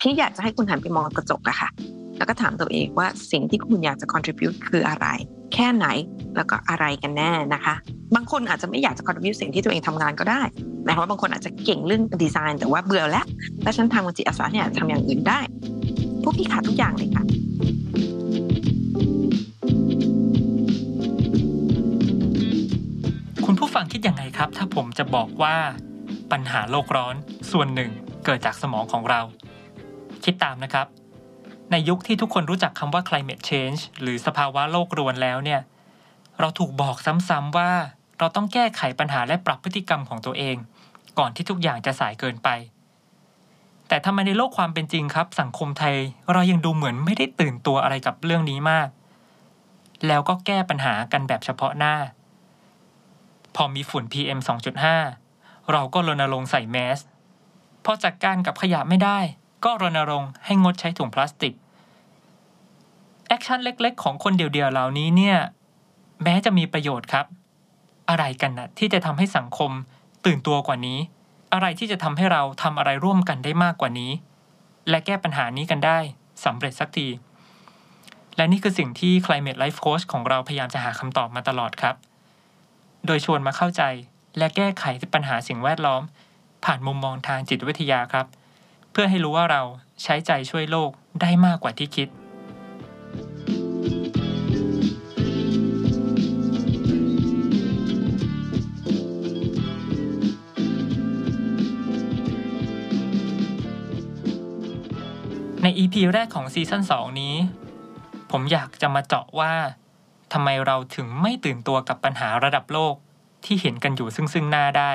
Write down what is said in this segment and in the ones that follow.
พี่อยากจะให้คุณหันไปมองกระจกอะค่ะ แล้วก็ถามตัวเองว่าสิ่งที่คุณอยากจะ contribute คืออะไร แค่ไหนแล้วก็อะไรกันแน่นะคะ บางคนอาจจะไม่อยากจะ contribute สิ่งที่ตัวเองทำงานก็ได้หมายความว่าบางคนอาจจะเก่งเรื่องดีไซน์แต่ว่าเบื่อแล้วแล้วฉันทำงานจิตอาสาเนี่ยทำอย่างอื่นได้ พวกพี่ขาดทุกอย่างเลยค่ะคุณผู้ฟังคิดยังไงครับ ถ้าผมจะบอกว่าปัญหาโลกร้อนส่วนหนึ่งเกิดจากสมองของเรา คิดตามนะครับ ในยุคที่ทุกคนรู้จักคำว่า climate change หรือสภาวะโลกรวนแล้วเนี่ย เราถูกบอกซ้ำๆว่าเราต้องแก้ไขปัญหาและปรับพฤติกรรมของตัวเอง ก่อนที่ทุกอย่างจะสายเกินไป แต่ทำไมในโลกความเป็นจริงครับ สังคมไทยเรายังดูเหมือนไม่ได้ตื่นตัวอะไรกับเรื่องนี้มาก แล้วก็แก้ปัญหากันแบบเฉพาะหน้า พอมีฝุ่น PM 2.5เราก็รณรงค์ใส่แมสพอจัดการกับขยะไม่ได้ ก็รณรงค์ให้งดใช้ถุงพลาสติก action เล็กๆ ของคนเดียวๆ เหล่านี้เนี่ย แม้จะมีประโยชน์ครับ อะไรกันนะที่จะทำให้สังคมตื่นตัวกว่านี้ อะไรที่จะทำให้เราทำอะไรร่วมกันได้มากกว่านี้ และแก้ปัญหานี้กันได้สำเร็จสักที และนี่คือสิ่งที่ Climate Life Coach ของเราพยายามจะหาคำตอบมาตลอดครับ โดยชวนมาเข้าใจและแก้ไขปัญหาสิ่งแวดล้อม ผ่านมุมมองทางจิตวิทยาครับ เพื่อให้รู้ว่าเราใช้ใจช่วยโลกได้มากกว่าที่คิด ใน EP แรกของซีซั่น2 นี้ ผมอยากจะมาเจาะว่าทำไมเราถึงไม่ตื่นตัวกับปัญหาระดับโลกที่เห็นกันอยู่ซึ่งซึ่งหน้าได้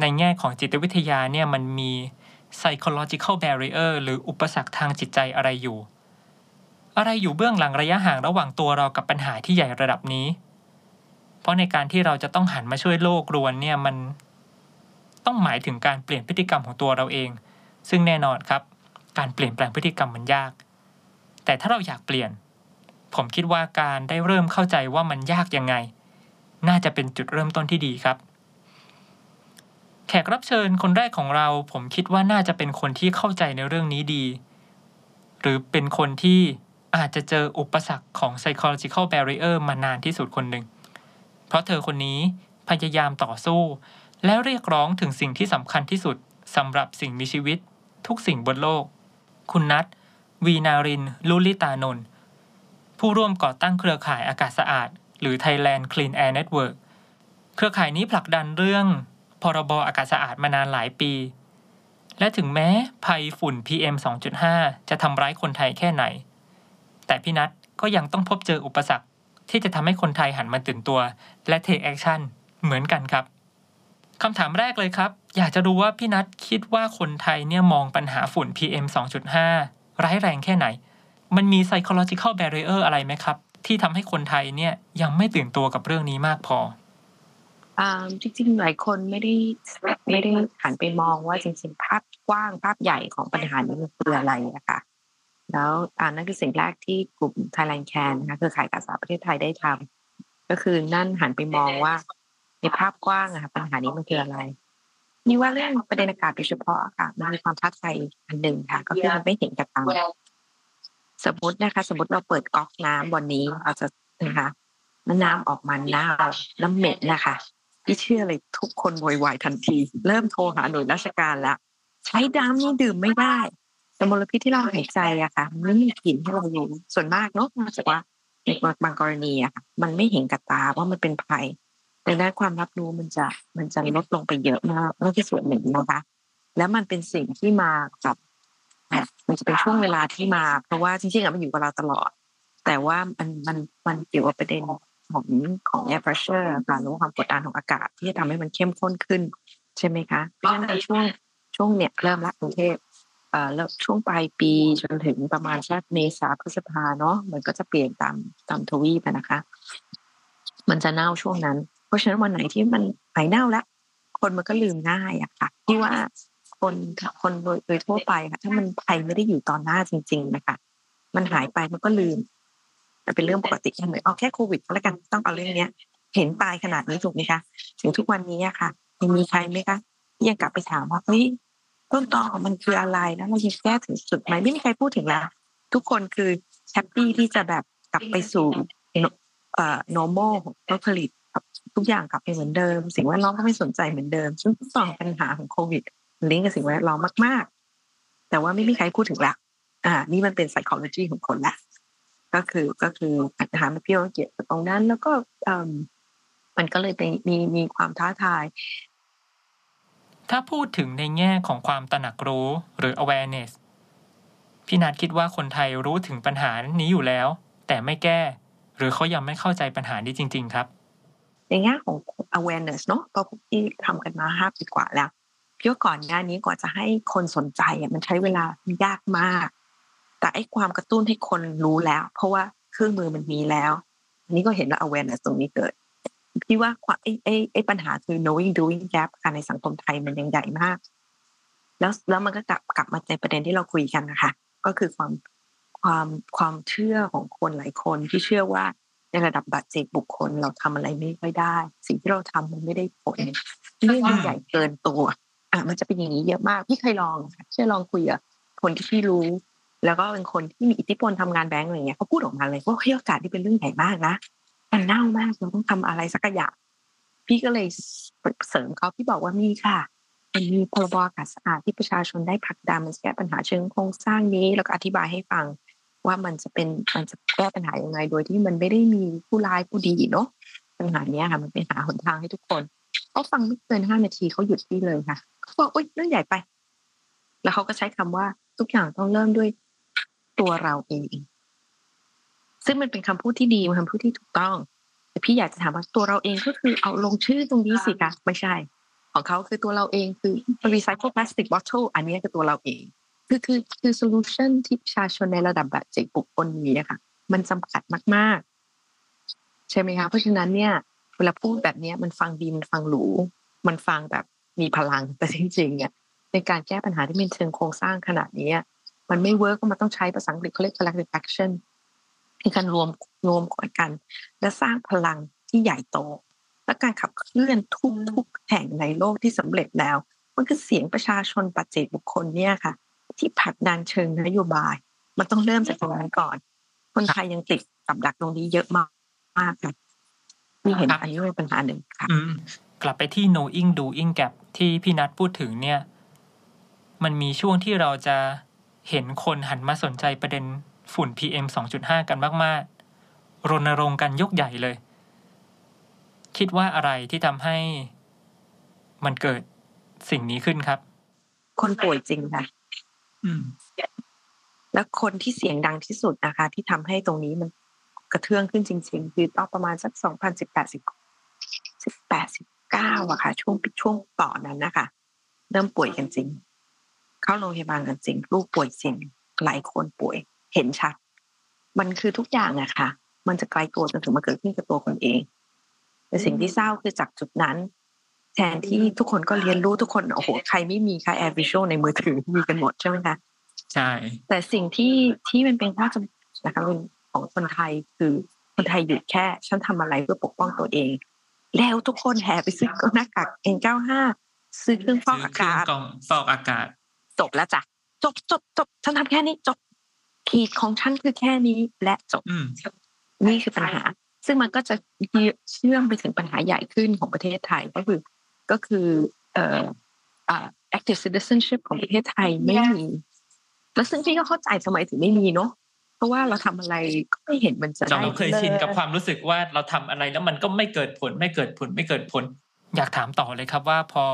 ในแง่ของจิตวิทยาเนี่ยมันมี psychological barrier หรืออุปสรรคทางจิตใจอะไรอยู่ อะไรอยู่เบื้องหลังระยะห่างระหว่างตัวเรากับปัญหาที่ใหญ่ระดับนี้ เพราะในการที่เราจะต้องหันมาช่วยโลกรวนเนี่ยมันต้องหมายถึงการเปลี่ยนพฤติกรรมของตัวเราเอง ซึ่งแน่นอนครับ การเปลี่ยนแปลงพฤติกรรมมันยาก แต่ถ้าเราอยากเปลี่ยน ผมคิดว่าการได้เริ่มเข้าใจว่ามันยากยังไง น่าจะเป็นจุดเริ่มต้นที่ดีครับ แขกรับเชิญคนแรกของเรา ผมคิดว่าน่าจะเป็นคนที่เข้าใจในเรื่องนี้ดี หรือเป็นคนที่อาจจะเจออุปสรรคของ psychological barrier มานานที่สุดคนหนึ่ง เพราะเธอคนนี้พยายามต่อสู้ และเรียกร้องถึงสิ่งที่สำคัญที่สุดสำหรับสิ่งมีชีวิต ทุกสิ่งบนโลก คุณนัทวีนาริน ลุลิตานนท์ผู้ร่วมก่อตั้งเครือข่ายอากาศสะอาด หรือ Thailand Clean Air Network เครือข่ายนี้ผลักดันเรื่อง พรบอากาศสะอาดมานานหลายปี และถึงแม้ภัยฝุ่น PM 2.5 จะทำร้ายคนไทยแค่ไหน แต่พี่นัทก็ยังต้องพบเจออุปสรรคที่จะทำให้คนไทยหันมาตื่นตัว และ take action เหมือนกันครับคำถามแรกเลยครับ อยากจะรู้ว่าพี่นัทคิดว่าคนไทยเนี่ยมองปัญหาฝุ่น PM 2.5 ร้ายแรงแค่ไหน มันมี psychological barrier อะไรไหมครับ ที่ทำให้คนไทยเนี่ยยังไม่ตื่นตัวกับเรื่องนี้มากพอ จริงๆหลายคนไม่ได้ไม่ได้หันไปมองว่าจริงๆภาพกว้างภาพใหญ่ของปัญหานี้มันคืออะไรอะค่ะ แล้วอ่านั่นคือสิ่งแรกที่กลุ่ม Thailand Can นะคะคือข่ายการศึกษาประเทศไทยได้ทำก็คือนั่นหันไปมองว่าในภาพกว้างอะค่ะปัญหานี้มันคืออะไรนี่ว่าเรื่องประเด็นอากาศโดยเฉพาะค่ะมันมีความท้าทายอันหนึ่งค่ะ ก็คือมันไม่เห็นกับตาสมมตินะคะ สมมติเราเปิดก๊อกน้ำวันนี้เราจะนะคะแล้วน้ำออกมาเน่าน้ำเหม็นนะคะ ที่เชื่อเลยทุกคนโวยวายทันที เริ่มโทรหาหน่วยราชการแล้ว ใช้น้ำนี่ดื่มไม่ได้แต่มลพิษที่เราหายใจอะค่ะมันไม่มีกลิ่นให้เรารู้ส่วนมากเนาะมาจากว่าในบางกรณีอะค่ะมันไม่เห็นกับตาว่ามันเป็นภัยดังนั้นความรับรู้มันจะมันจะลดลงไปเยอะมากนั่นคือส่วนหนึ่งนะคะแล้วมันเป็นสิ่งที่มากับมันจะเป็นช่วงเวลาที่มา เพราะว่าจริงๆอะมันอยู่กับเราตลอด แต่ว่ามันมันมันเกี่ยวกับประเด็น ของของ air pressure ค่ะหรือว่าความกดดันของอากาศที่จะทำให้มันเข้มข้นขึ้น ใช่ไหมคะเพราะฉะนั้นในช่วงช่วงเนี่ยเริ่มละกรุงเทพเอ่อแล้วช่วงปลายปีจนถึงประมาณสักเมษาพฤษภาเนาะมันก็จะเปลี่ยนตามตามทวีปนะคะ มันจะเน่าช่วงนั้น เพราะฉะนั้นวันไหนที่มันหายเน่าแล้ว คนมันก็ลืมง่ายอะค่ะที่ว่าคนคนโดยโดยทั่วไปค่ะถ้ามันภัยไม่ได้อยู่ตอนหน้าจริง ๆ นะคะ มันหายไปมันก็ลืม มันเป็นเรื่องปกติเหมือนเอาแค่โควิดแล้วกันต้องเอาเรื่องเนี้ย เห็นตายขนาดนี้ถูกไหมคะ ถึงทุกวันนี้อะค่ะยังมีใครไหมคะที่ยังกลับไปถามว่าเฮ้ยต้นตอของมันคืออะไรแล้วเราจะแก้ถึงจุดไหมไม่มีใครพูดถึงแล้ว ทุกคนคือแฮปปี้ที่จะแบบกลับไปสู่เอ่อ normal ของผลิตทุกอย่างกลับไปเหมือนเดิม สิ่งแวดล้อมก็ไม่สนใจเหมือนเดิมซึ่งต้นตอของปัญหาของโควิดลิงก์กับสิ่งแวดล้อมมาก ๆ แต่ว่าไม่มีใครพูดถึงละอ่า นี่มันเป็น psychology ของคนละ ก็คือก็คือปัญหามันเพี้ยวเกี่ยวกับตรงนั้น แล้วก็มันก็เลยเป็นมีมีความท้าทาย ถ้าพูดถึงในแง่ของความตระหนักรู้หรือ awareness พี่นัทคิดว่าคนไทยรู้ถึงปัญหานี้อยู่แล้ว แต่ไม่แก้ หรือเขายังไม่เข้าใจปัญหานี้จริง ๆ ครับ ในแง่ของ awareness เนาะพอพี่ทำกันมาห้าปีกว่าแล้วพี่ว่าก่อนหน้านี้กว่าจะให้คนสนใจอะมันใช้เวลายากมาก แต่ไอ้ความกระตุ้นให้คนรู้แล้ว เพราะว่าเครื่องมือมันมีแล้ว อันนี้ก็เห็นว่า awareness ตรงนี้เกิดพี่ว่าไอ้ไอ้ไอ้ปัญหาคือ knowing doing gap การในสังคมไทยมันยังใหญ่มาก แล้วแล้วมันก็กลับกลับมาในประเด็นที่เราคุยกันนะคะ ก็คือความความความเชื่อของคนหลายคนที่เชื่อว่าในระดับบัตรเจกบุคคลเราทำอะไรไม่ค่อยได้ สิ่งที่เราทำมันไม่ได้ผลเรื่องมันใหญ่เกินตัว อะ มันจะเป็นอย่างนี้เยอะมากพี่เคยลองค่ะเชื่อลองคุยกับคนที่พี่รู้ แล้วก็เป็นคนที่มีอิทธิพลทำงานแบงก์อะไรเงี้ยเขาพูดออกมาเลยว่าเฮ้ยโอกาสที่เป็นเรื่องใหญ่มากนะมันเน่ามากเราต้องทำอะไรสักอย่างพี่ก็เลยเสริมเขาพี่บอกว่ามีค่ะมันมีพรบอากาศสะอาดที่ประชาชนได้ผลักดันมันแก้ปัญหาเชิงโครงสร้างนี้ แล้วก็อธิบายให้ฟังว่ามันจะเป็นมันจะแก้ปัญหายังไง โดยที่มันไม่ได้มีผู้ร้ายผู้ดีเนาะปัญหาเนี้ยค่ะ มันเป็นหาหนทางให้ทุกคนเขาฟังไม่เกินห้านาทีเขาหยุดพี่เลยค่ะเขาบอกโอ๊ยเรื่องใหญ่ไป แล้วเขาก็ใช้คำว่าทุกอย่างต้องเริ่มด้วย ตัวเราเอง ซึ่งมันเป็นคำพูดที่ดีมันคำพูดที่ถูกต้อง แต่พี่อยากจะถามว่าตัวเราเองก็คือเอาลงชื่อตรงนี้สิคะไม่ใช่ ของเขาคือตัวเราเองคือ recycle plastic bottle อันนี้คือตัวเราเอง คือคือคือ solution ที่ประชาชนในระดับแบบจิตบุคคลมีนะคะมันจำกัดมากๆ ใช่ไหมคะเพราะฉะนั้นเนี่ยเวลาพูดแบบนี้มันฟังดีมันฟังหรู มันฟังแบบมีพลังแต่จริงๆเนี่ยในการแก้ปัญหาที่เป็นเชิงโครงสร้างขนาดนี้ มันไม่ work ก็มันต้องใช้ภาษาอังกฤษเขาเรียก collective action ในการรวมรวมกัน และสร้างพลังที่ใหญ่โต และการขับเคลื่อนทุกทุกแห่งในโลกที่สำเร็จแล้ว มันคือเสียงประชาชนปัจเจกบุคคลเนี่ยค่ะ ที่ผลักดันเชิงนโยบาย มันต้องเริ่มจากตรงนี้ก่อน คนไทยยังติดกับดักตรงนี้เยอะมากมากค่ะมีเห็นอันนี้เป็นปัญหาหนึ่งค่ะกลับไปที่ knowing doing gap ที่พี่นัทพูดถึงเนี่ย มันมีช่วงที่เราจะ เห็นคนหันมาสนใจประเด็นฝุ่น PM 2.5 กันมากๆ รณรงค์กันยกใหญ่เลย คิดว่าอะไรที่ทำให้มันเกิดสิ่งนี้ขึ้นครับ คนป่วยจริงค่ะแล้วคนที่เสียงดังที่สุดนะคะ ที่ทำให้ตรงนี้มันกระเทืองขึ้นจริง ๆ คือตอนประมาณสักสองพันสิบแปดสิบสิบแปดสิบเก้าอะค่ะ ช่วงช่วงต่อนั้นนะคะ เริ่มป่วยกันจริง เข้าโรงพยาบาลกันจริง ลูกป่วยจริงหลายคนป่วย เห็นชัด มันคือทุกอย่างอะค่ะ มันจะไกลตัวจนถึงมาเกิดขึ้นกับตัวคนเอง แต่สิ่งที่เศร้าคือจากจุดนั้น แทนที่ทุกคนก็เรียนรู้ทุกคนโอ้โหใครไม่มีค่ะแอร์วิชวลในมือถือมีกันหมดใช่ไหมคะใช่ แต่สิ่งที่ที่มันเป็นข้อจำกัดนะคะของคนไทยคือคนไทยหยุดแค่ ฉันทำอะไรเพื่อปกป้องตัวเอง แล้วทุกคนแห่ไปซื้อหน้ากาก N95 ซื้อเครื่องฟอกอากาศกล่องฟอกอากาศ จบแล้วจ้ะจบจบจบฉันทำแค่นี้จบขีดของฉันคือแค่นี้และจบนี่คือปัญหา ซึ่งมันก็จะเชื่อมไปถึงปัญหาใหญ่ขึ้นของประเทศไทยก็คือก็คือเอ่ออ่า active citizenship ของประเทศไทยไม่มีแล้วซึ่งพี่ก็เข้าใจสมัยถึงไม่มีเนาะเพราะว่าเราทำอะไรก็ไม่เห็นมันจะได้เราเคยชินกับความรู้สึกว่าเราทำอะไรแล้วมันก็ไม่เกิดผลไม่เกิดผลไม่เกิดผล อยากถามต่อเลยครับว่าพอ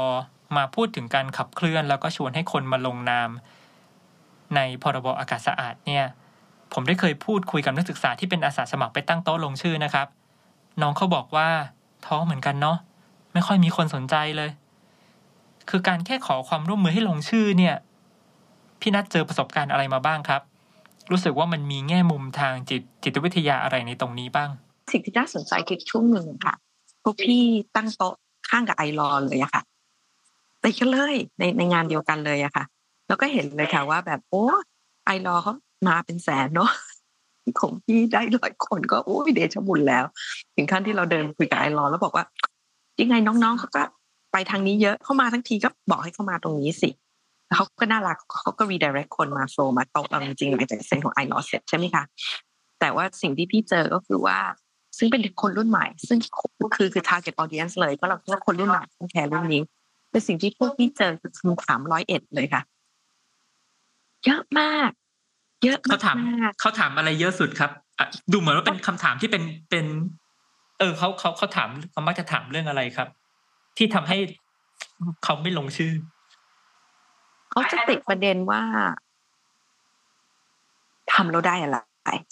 มาพูดถึงการขับเคลื่อน แล้วก็ชวนให้คนมาลงนาม ในพรบอากาศสะอาดเนี่ย ผมได้เคยพูดคุยกับนักศึกษาที่เป็นอาสาสมัครไปตั้งโต๊ะลงชื่อนะครับ น้องเขาบอกว่าท้อเหมือนกันเนาะไม่ค่อยมีคนสนใจเลย คือการแค่ขอความร่วมมือให้ลงชื่อเนี่ย พี่นัทเจอประสบการณ์อะไรมาบ้างครับ รู้สึกว่ามันมีแง่มุมทางจิตจิตวิทยาอะไรในตรงนี้บ้าง สิ่งที่น่าสนใจคือช่วงหนึ่งค่ะพวกพี่ตั้งโต๊ะข้างกับไอรอเลยอะค่ะ ไปกันเลยในในงานเดียวกันเลยอะค่ะ แล้วก็เห็นเลยค่ะว่าแบบโอ้ไอรอเขามาเป็นแสนเนาะของพี่ได้ร้อยคนก็โอ้ยเดชบุญแล้ว ถึงขั้นที่เราเดินคุยกับไอรอแล้วบอกว่ายังไงน้องๆเขาก็ไปทางนี้เยอะเข้ามาทั้งทีก็บอกให้เข้ามาตรงนี้สิเขาก็น่ารักเขาก็ redirect คนมาโฟมาโต๊ะเราจริงๆหลังจากเซ็นของ i l o s เสร็จใช่ไหมคะแต่ว่าสิ่งที่พี่เจอก็คือว่า ซึ่งเป็นคนรุ่นใหม่ ซึ่งคือคือ target audience เลยก็เราคิดว่าคนรุ่นใหม่ต้องแคร์เรื่องนี้ เป็นสิ่งที่พวกพี่เจอคือคำถามร้อยเอ็ดเลยค่ะ เยอะมาก เยอะเขาถามเขาถามอะไรเยอะสุดครับดูเหมือนว่าเป็นคำถามที่เป็นเป็น เออเขาเขาเขาถามเขามักจะถามเรื่องอะไรครับ ที่ทำให้เขาไม่ลงชื่อเขาจะติดประเด็นว่าทำเราได้อะไร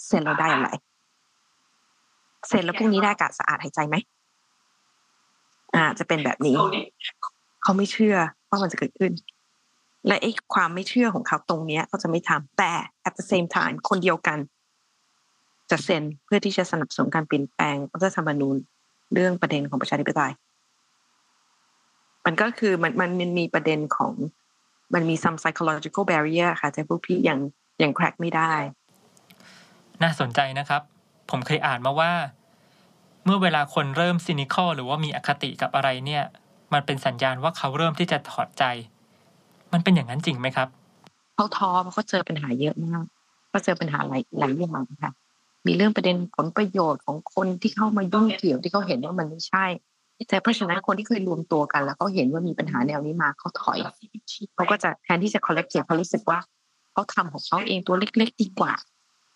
เซ็นเราได้อะไรเซ็นแล้วพรุ่งนี้ได้อากาศสะอาดหายใจไหมอ่า จะเป็นแบบนี้ เขาไม่เชื่อว่ามันจะเกิดขึ้น และไอ้ความไม่เชื่อของเขาตรงเนี้ยเขาจะไม่ทำแต่ at the same time คนเดียวกัน จะเซ็นเพื่อที่จะสนับสนุนการเปลี่ยนแปลงรัฐธรรมนูญเรื่องประเด็นของประชาธิปไตย มันก็คือมันมันมีประเด็นของมันมี some psychological barrier ค่ะแต่พวกพี่ยังยัง crack ไม่ได้ น่าสนใจนะครับ ผมเคยอ่านมาว่า เมื่อเวลาคนเริ่มซินิคอลหรือว่ามีอคติกับอะไรเนี่ย มันเป็นสัญญาณว่าเขาเริ่มที่จะถอดใจ มันเป็นอย่างนั้นจริงไหมครับเขาท้อเพราะเขาเจอปัญหาเยอะมากเขาเจอปัญหาหลายหลายอย่างค่ะ มีเรื่องประเด็นผลประโยชน์ของคนที่เข้ามายุ่งเกี่ยวที่เขาเห็นว่ามันไม่ใช่แต่เพราะฉะนั้นคนที่เคยรวมตัวกัน แล้วเขาเห็นว่ามีปัญหาแนวนี้มาเขาถอยเขาก็จะแทนที่จะ collective เขารู้สึกว่าเขาทำของเขาเองตัวเล็ก ๆ ดีกว่า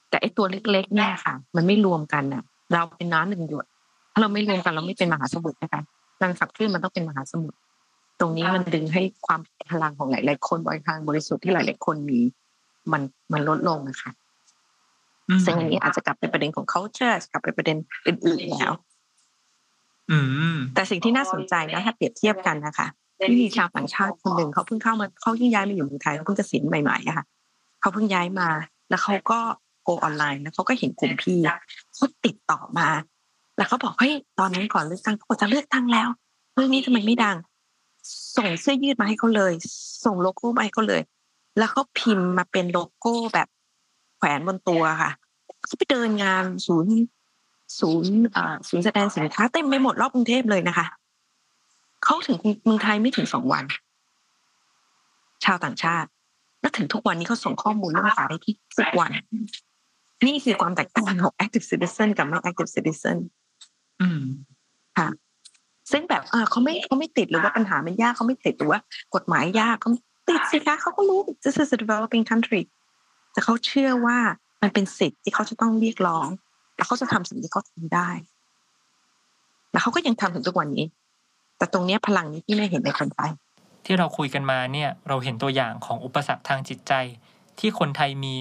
แต่ไอ้ตัวเล็กๆเนี่ยค่ะ มันไม่รวมกันน่ะ เราเป็นน้ำหนึ่งหยด ถ้าเราไม่รวมกันเราไม่เป็นมหาสมุทรนะคะ การขับเคลื่อนมันต้องเป็นมหาสมุทรตรงนี้มันดึงให้ความพลังของหลาย ๆ คนบริทางบริสุทธิ์ที่หลาย ๆ คนมีมันมันลดลงนะคะซึ่งอันนี้อาจจะกลับไปประเด็นของ culture กลับไปประเด็นอื่นๆแล้วแต่สิ่งที่น่าสนใจนะถ้าเปรียบเทียบกันนะคะวิธีชาวต่างชาติคนหนึ่งเขาเพิ่งเข้ามาเขาเพิ่งย้ายมาอยู่เมืองไทยเขาเพิ่งจะสินใหม่ๆอะค่ะเขาเพิ่งย้ายมา แล้วเขาก็ go online แล้วเขาก็เห็นกลุ่มพี่เขาติดต่อมา แล้วเขาบอกเฮ้ยตอนนั้นก่อนเลือกตั้งเขาจะเลือกตั้งแล้ว เรื่องนี้ทำไมไม่ดัง ส่งเสื้อยืดมาให้เขาเลย ส่งโลโก้มาให้เขาเลย แล้วเขาพิมพ์มาเป็นโลโก้แบบแขวนบนตัวค่ะเขาไปเดินงานศูนย์ศูนย์ศูนย์แสดงสินค้าเต็มไปหมดรอบกรุงเทพเลยนะคะเขาถึงเมืองไทยไม่ถึงสองวัน ชาวต่างชาติ แล้วถึงทุกวันนี้เขาส่งข้อมูลเรื่องภาษาได้ที่ทุกวัน นี่คือความแตกต่างของ active citizen กับไม่ active citizen อืมค่ะ ซึ่งแบบเออเขาไม่เขาไม่ติดหรือว่าปัญหามันยากเขาไม่ติดหรือว่ากฎหมายยากเขาติดสิคะเขาก็รู้ this is a developing country แต่เขาเชื่อว่ามันเป็นสิทธิ์ที่เขาจะต้องเรียกร้อง แล้วเขาจะทำสิ่งที่เขาทำได้ แล้วเขาก็ยังทำถึงทุกวันนี้ แต่ตรงนี้พลังนี้ที่ไม่เห็นในคนไทยที่เราคุยกันมาเนี่ย เราเห็นตัวอย่างของอุปสรรคทางจิตใจ ที่คนไทยมี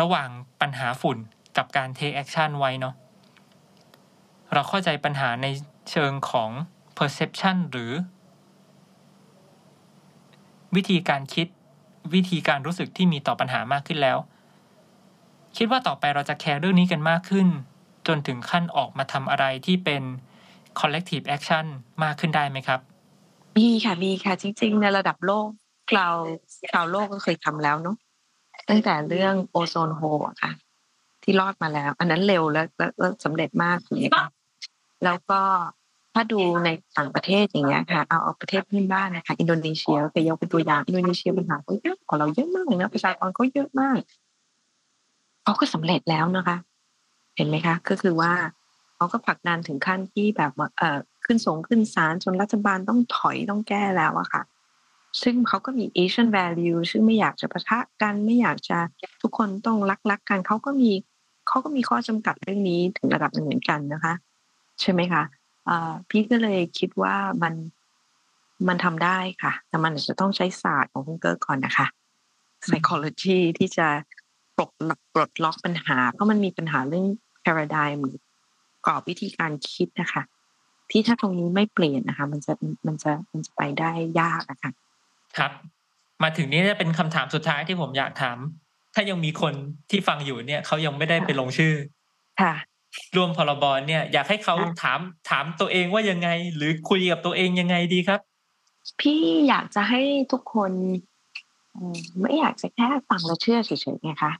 ระหว่างปัญหาฝุ่นกับการ take action ไว้เนาะ เราเข้าใจปัญหาในเชิงของ perception หรือ วิธีการคิดวิธีการรู้สึกที่มีต่อปัญหามากขึ้นแล้ว คิดว่าต่อไปเราจะแคร์เรื่องนี้กันมากขึ้น จนถึงขั้นออกมาทำอะไรที่เป็น collective action มากขึ้นได้ไหมครับ มีค่ะมีค่ะ จริง ๆ ในระดับโลกเราชาวโลกก็เคยทำแล้วเนาะตั้งแต่เรื่องโอโซนโฮค่ะ ที่รอดมาแล้ว อันนั้นเร็วและและสำเร็จมากเลยค่ะแล้วก็ถ้าดูในต่างประเทศอย่างเงี้ยค่ะเอาเอาประเทศเพื่อนบ้านนะคะอินโดนีเซียก็ยกเป็นตัวอย่างอินโดนีเซียปัญหาเขาเยอะกว่าเราเยอะมากเลยนะประชากรเขาเยอะมากเขาก็สำเร็จแล้วนะคะ เห็นไหมคะ ก็คือว่าเขาก็ผลักดันถึงขั้นที่แบบเอ่อขึ้นสงขึ้นศาลจนรัฐบาลต้องถอยต้องแก้แล้วอะค่ะ ซึ่งเขาก็มี Asian value ซึ่งไม่อยากจะประทะกันไม่อยากจะทุกคนต้องรักรักกันเขาก็มี เขาก็มีข้อจำกัดเรื่องนี้ถึงระดับหนึ่งเหมือนกันนะคะ ใช่ไหมคะพี่ก็เลยคิดว่ามันมันทำได้ค่ะ แต่มันจะต้องใช้ศาสตร์ของคุณเกิร์ก่อนนะคะ psychology ที่จะปลดปลดล็อกปัญหา เพราะมันมีปัญหาเรื่อง paradigm กรอบวิธีการคิดนะคะ ที่ถ้าตรงนี้ไม่เปลี่ยนนะคะ มันจะมันจะมันจะไปได้ยากนะคะครับ มาถึงนี้จะเป็นคำถามสุดท้ายที่ผมอยากถาม ถ้ายังมีคนที่ฟังอยู่เนี่ยเขายังไม่ได้ไปลงชื่อ ค่ะรวมพรบเนี่ย อยากให้เขาถามถามตัวเองว่ายังไง หรือคุยกับตัวเองยังไงดีครับ พี่อยากจะให้ทุกคนไม่อยากจะแค่ฟังแล้วเชื่อเฉยๆไงคะ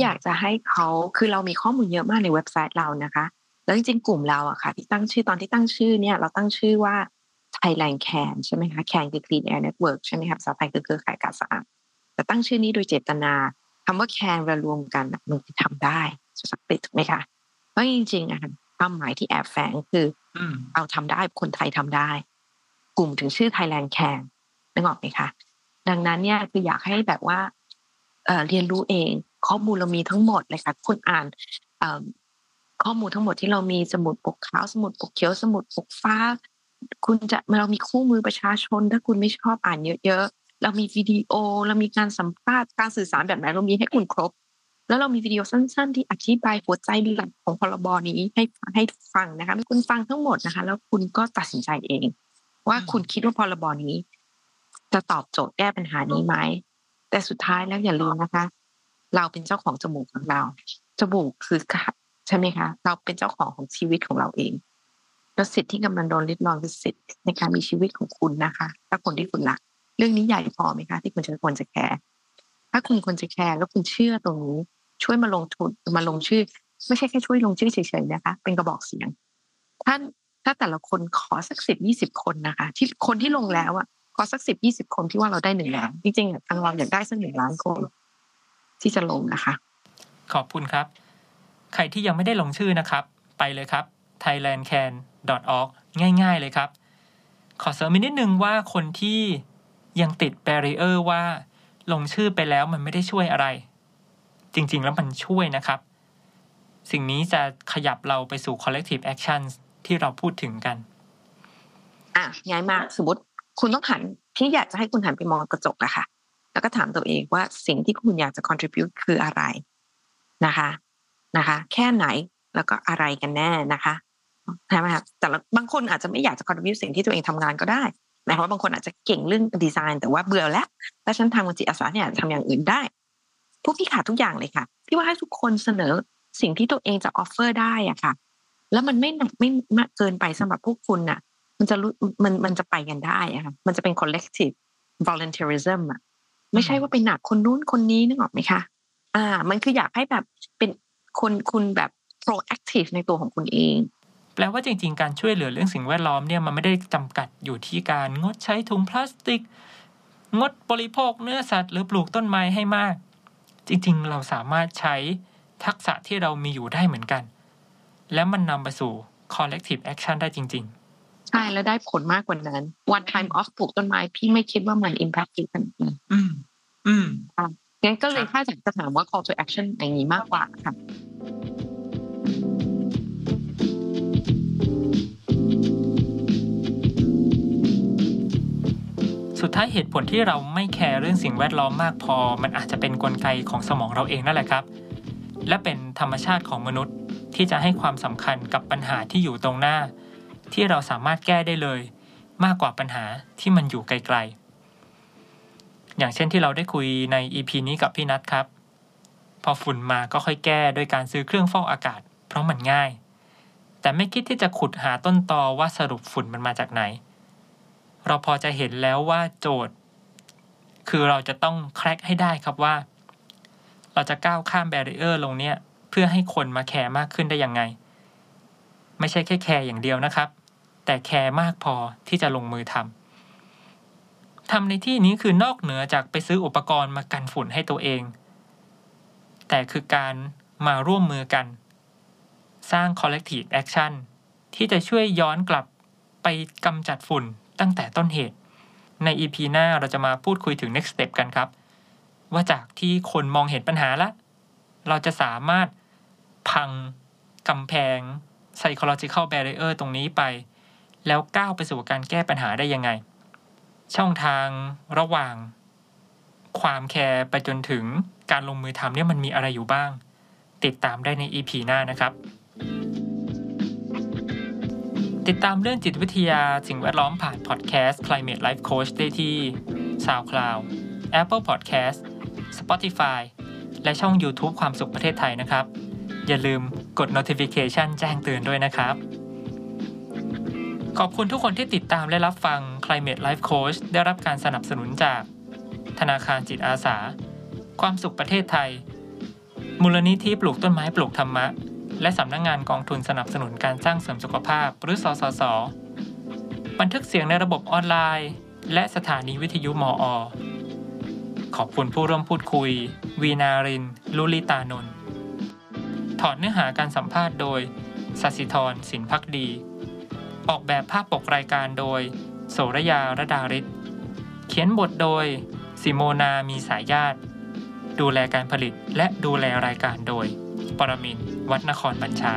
อยากจะให้เขาคือเรามีข้อมูลเยอะมากในเว็บไซต์เรานะคะ แล้วจริงๆกลุ่มเราอะค่ะ ที่ตั้งชื่อตอนที่ตั้งชื่อเนี่ย เราตั้งชื่อว่า Thailand Can ใช่ไหมคะ Can คือ Clean Air Network ใช่ไหมครับภาษาไทยคือเครือข่ายการสะอาดแต่ตั้งชื่อนี้โดยเจตนา คำว่า Can เรารวมกันมันจะทำได้สักติถูกไหมคะเพราะจริงๆอะความหมายที่แอบแฝงคือเอาทำได้คนไทยทำได้ กลุ่มถึงชื่อ Thailand Can นึกออกไหมคะดังนั้นเนี่ยคืออยากให้แบบว่าเเรียนรู้เอง ข้อมูลเรามีทั้งหมดเลยค่ะคุณอ่านข้อมูลทั้งหมดที่เรามีสมุดปกขาวสมุดปกเขียวสมุดปกฟ้า คุณจะเรามีคู่มือประชาชน ถ้าคุณไม่ชอบอ่านเยอะๆ เรามีวิดีโอ เรามีการสัมภาษณ์การสื่อสารแบบไหนเรามีให้คุณครบ แล้วเรามีวิดีโอสั้น ๆ ที่อธิบายหัวใจหลักของพรบนี้ให้ให้ฟังนะคะคุณฟังทั้งหมดนะคะ แล้วคุณก็ตัดสินใจเอง ว่าคุณคิดว่าพรบนี้ จะตอบโจทย์แก้ปัญหานี้ไหมแต่สุดท้ายแล้วอย่าลืมนะคะ เราเป็นเจ้าของจมูกของเราจมูกคือใช่ไหมคะ เราเป็นเจ้าของของชีวิตของเราเองแล้วสิทธิ์ที่กำลังโดนริดรอนคือสิทธิ์ในการมีชีวิตของคุณนะคะถ้าคนที่คุณรัก เรื่องนี้ใหญ่พอไหมคะที่คุณจะควรจะแคร์ถ้าคุณควรจะแคร์แล้วคุณเชื่อตรงนี้ ช่วยมาลงทุนมาลงชื่อ ไม่ใช่แค่ช่วยลงชื่อเฉยๆนะคะ เป็นกระบอกเสียงท่านถ้าแต่ละคนขอสักสิบยี่สิบคนนะคะ ที่คนที่ลงแล้วอะขอสักสิบยี่สิบคนที่ว่าเราได้หนึ่งล้านจริงๆทางเราอยากได้สักหนึ่งล้านคน ที่จะลงนะคะ ขอบคุณครับ ใครที่ยังไม่ได้ลงชื่อนะครับ ไปเลยครับ thailandcan.org ง่าย ๆ เลยครับ ขอเสริมอีกนิดนึงว่าคนที่ ยังติดแบร r เออร์ว่า ลงชื่อไปแล้วมันไม่ได้ช่วยอะไร จริงๆแล้วมันช่วยนะครับ สิ่งนี้จะขยับเราไปสู่ collective actions ที่เราพูดถึงกัน อะง่ายมากสมมติคุณต้องหันที่อยากจะให้คุณหันไปมองกระจกอะค่ะ แล้วก็ถามตัวเองว่าสิ่งที่คุณอยากจะ contribute คืออะไรนะคะนะคะ แค่ไหนแล้วก็อะไรกันแน่นะคะใช่ไหมคะแต่บางคนอาจจะไม่อยากจะ contribute สิ่งที่ตัวเองทำงานก็ได้ หมายความว่าบางคนอาจจะเก่งเรื่องดีไซน์แต่ว่าเบื่อแล้วแล้วฉันทำกับจิตอาสาเนี่ยทำอย่างอื่นได้พวกพี่ขาดทุกอย่างเลยค่ะพี่ว่าให้ทุกคนเสนอสิ่งที่ตัวเองจะ offer ได้อะค่ะ แล้วมันไม่หนักไม่มากเกินไปสำหรับพวกคุณน่ะ มันจะรู้มันมันจะไปกันได้อะค่ะ มันจะเป็น collective volunteerism อะไม่ใช่ว่าไปหนักคนนู้นคนนี้นึกออกไหมคะ อ่า มันคืออยากให้แบบเป็นคุณคุณแบบ proactive ในตัวของคุณเอง แปลว่าจริง ๆ การช่วยเหลือเรื่องสิ่งแวดล้อมเนี่ยมันไม่ได้จำกัดอยู่ที่การงดใช้ถุงพลาสติก งดบริโภคเนื้อสัตว์หรือปลูกต้นไม้ให้มาก จริง ๆ เราสามารถใช้ทักษะที่เรามีอยู่ได้เหมือนกัน แล้วมันนำไปสู่ collective action ได้จริง ๆ ใช่ แล้วได้ผลมากกว่านั้น one time off ปลูกต้นไม้ พี่ไม่คิดว่ามัน impact กันอืม อืมงั้นก็เลยถ้าจะถามว่า call to action อย่างนี้มากกว่าค่ะ สุดท้ายเหตุผลที่เราไม่แคร์เรื่องสิ่งแวดล้อมมากพอ มันอาจจะเป็นนกลไกของสมองเราเองนั่นแหละครับ และเป็นธรรมชาติของมนุษย์ที่จะให้ความสำคัญกับปัญหาที่อยู่ตรงหน้า ที่เราสามารถแก้ได้เลย มากกว่าปัญหาที่มันอยู่ไกลๆ อย่างเช่นที่เราได้คุยใน EP นี้กับพี่นัทครับ พอฝุ่นมาก็ค่อยแก้โดยการซื้อเครื่องฟอกอากาศ เพราะมันง่าย แต่ไม่คิดที่จะขุดหาต้นตอว่าสรุปฝุ่นมันมาจากไหน เราพอจะเห็นแล้วว่าโจทย์ คือเราจะต้องแคร็กให้ได้ครับว่า เราจะก้าวข้ามแบรเออร์ลงเนี่ย เพื่อให้คนมาแคร์มากขึ้นได้ยังไง ไม่ใช่แค่แคร์อย่างเดียวนะครับ แต่แคร์มากพอที่จะลงมือทำทำในที่นี้คือนอกเหนือจากไปซื้ออุปกรณ์มากันฝุ่นให้ตัวเอง แต่คือการมาร่วมมือกัน สร้าง collective action ที่จะช่วยย้อนกลับไปกำจัดฝุ่นตั้งแต่ต้นเหตุ ใน EP หน้าเราจะมาพูดคุยถึง next step กันครับ ว่าจากที่คนมองเห็นปัญหาละ เราจะสามารถพังกำแพง psychological barrier ตรงนี้ไป แล้วก้าวไปสู่การแก้ปัญหาได้ยังไง ช่องทางระหว่าง ความแคร์ไปจนถึงการลงมือทำเนี่ยมันมีอะไรอยู่บ้าง ติดตามได้ใน EP หน้านะครับ ติดตามเรื่องจิตวิทยาสิ่งแวดล้อมผ่านพอดแคสต์ Climate Life Coach ได้ที่ SoundCloud Apple Podcast Spotify และช่อง YouTube ความสุขประเทศไทยนะครับ อย่าลืมกด notification แจ้งเตือนด้วยนะครับ ขอบคุณทุกคนที่ติดตามและรับฟัง Climate Life Coach ได้รับการสนับสนุนจาก ธนาคารจิตอาสา ความสุขประเทศไทย มูลนิธิปลูกต้นไม้ปลูกธรรมะ และสำนักงงานกองทุนสนับสนุนการสร้างเสริมสุขภาพ หรือสสส บันทึกเสียงในระบบออนไลน์ และสถานีวิทยุมอ ขอบคุณผู้ร่วมพูดคุย วีนาริน ลุลิตานนท์ถอดเนื้อหาการสัมภาษณ์โดยสัสิธรสินพักดี ออกแบบภาพปกรายการโดย โสรยาระดาริศเขียนบทโดย สิโมนามีสายญาติ ดูแลการผลิตและดูแลรายการโดย ปรมินทร์วัดนครบัญชา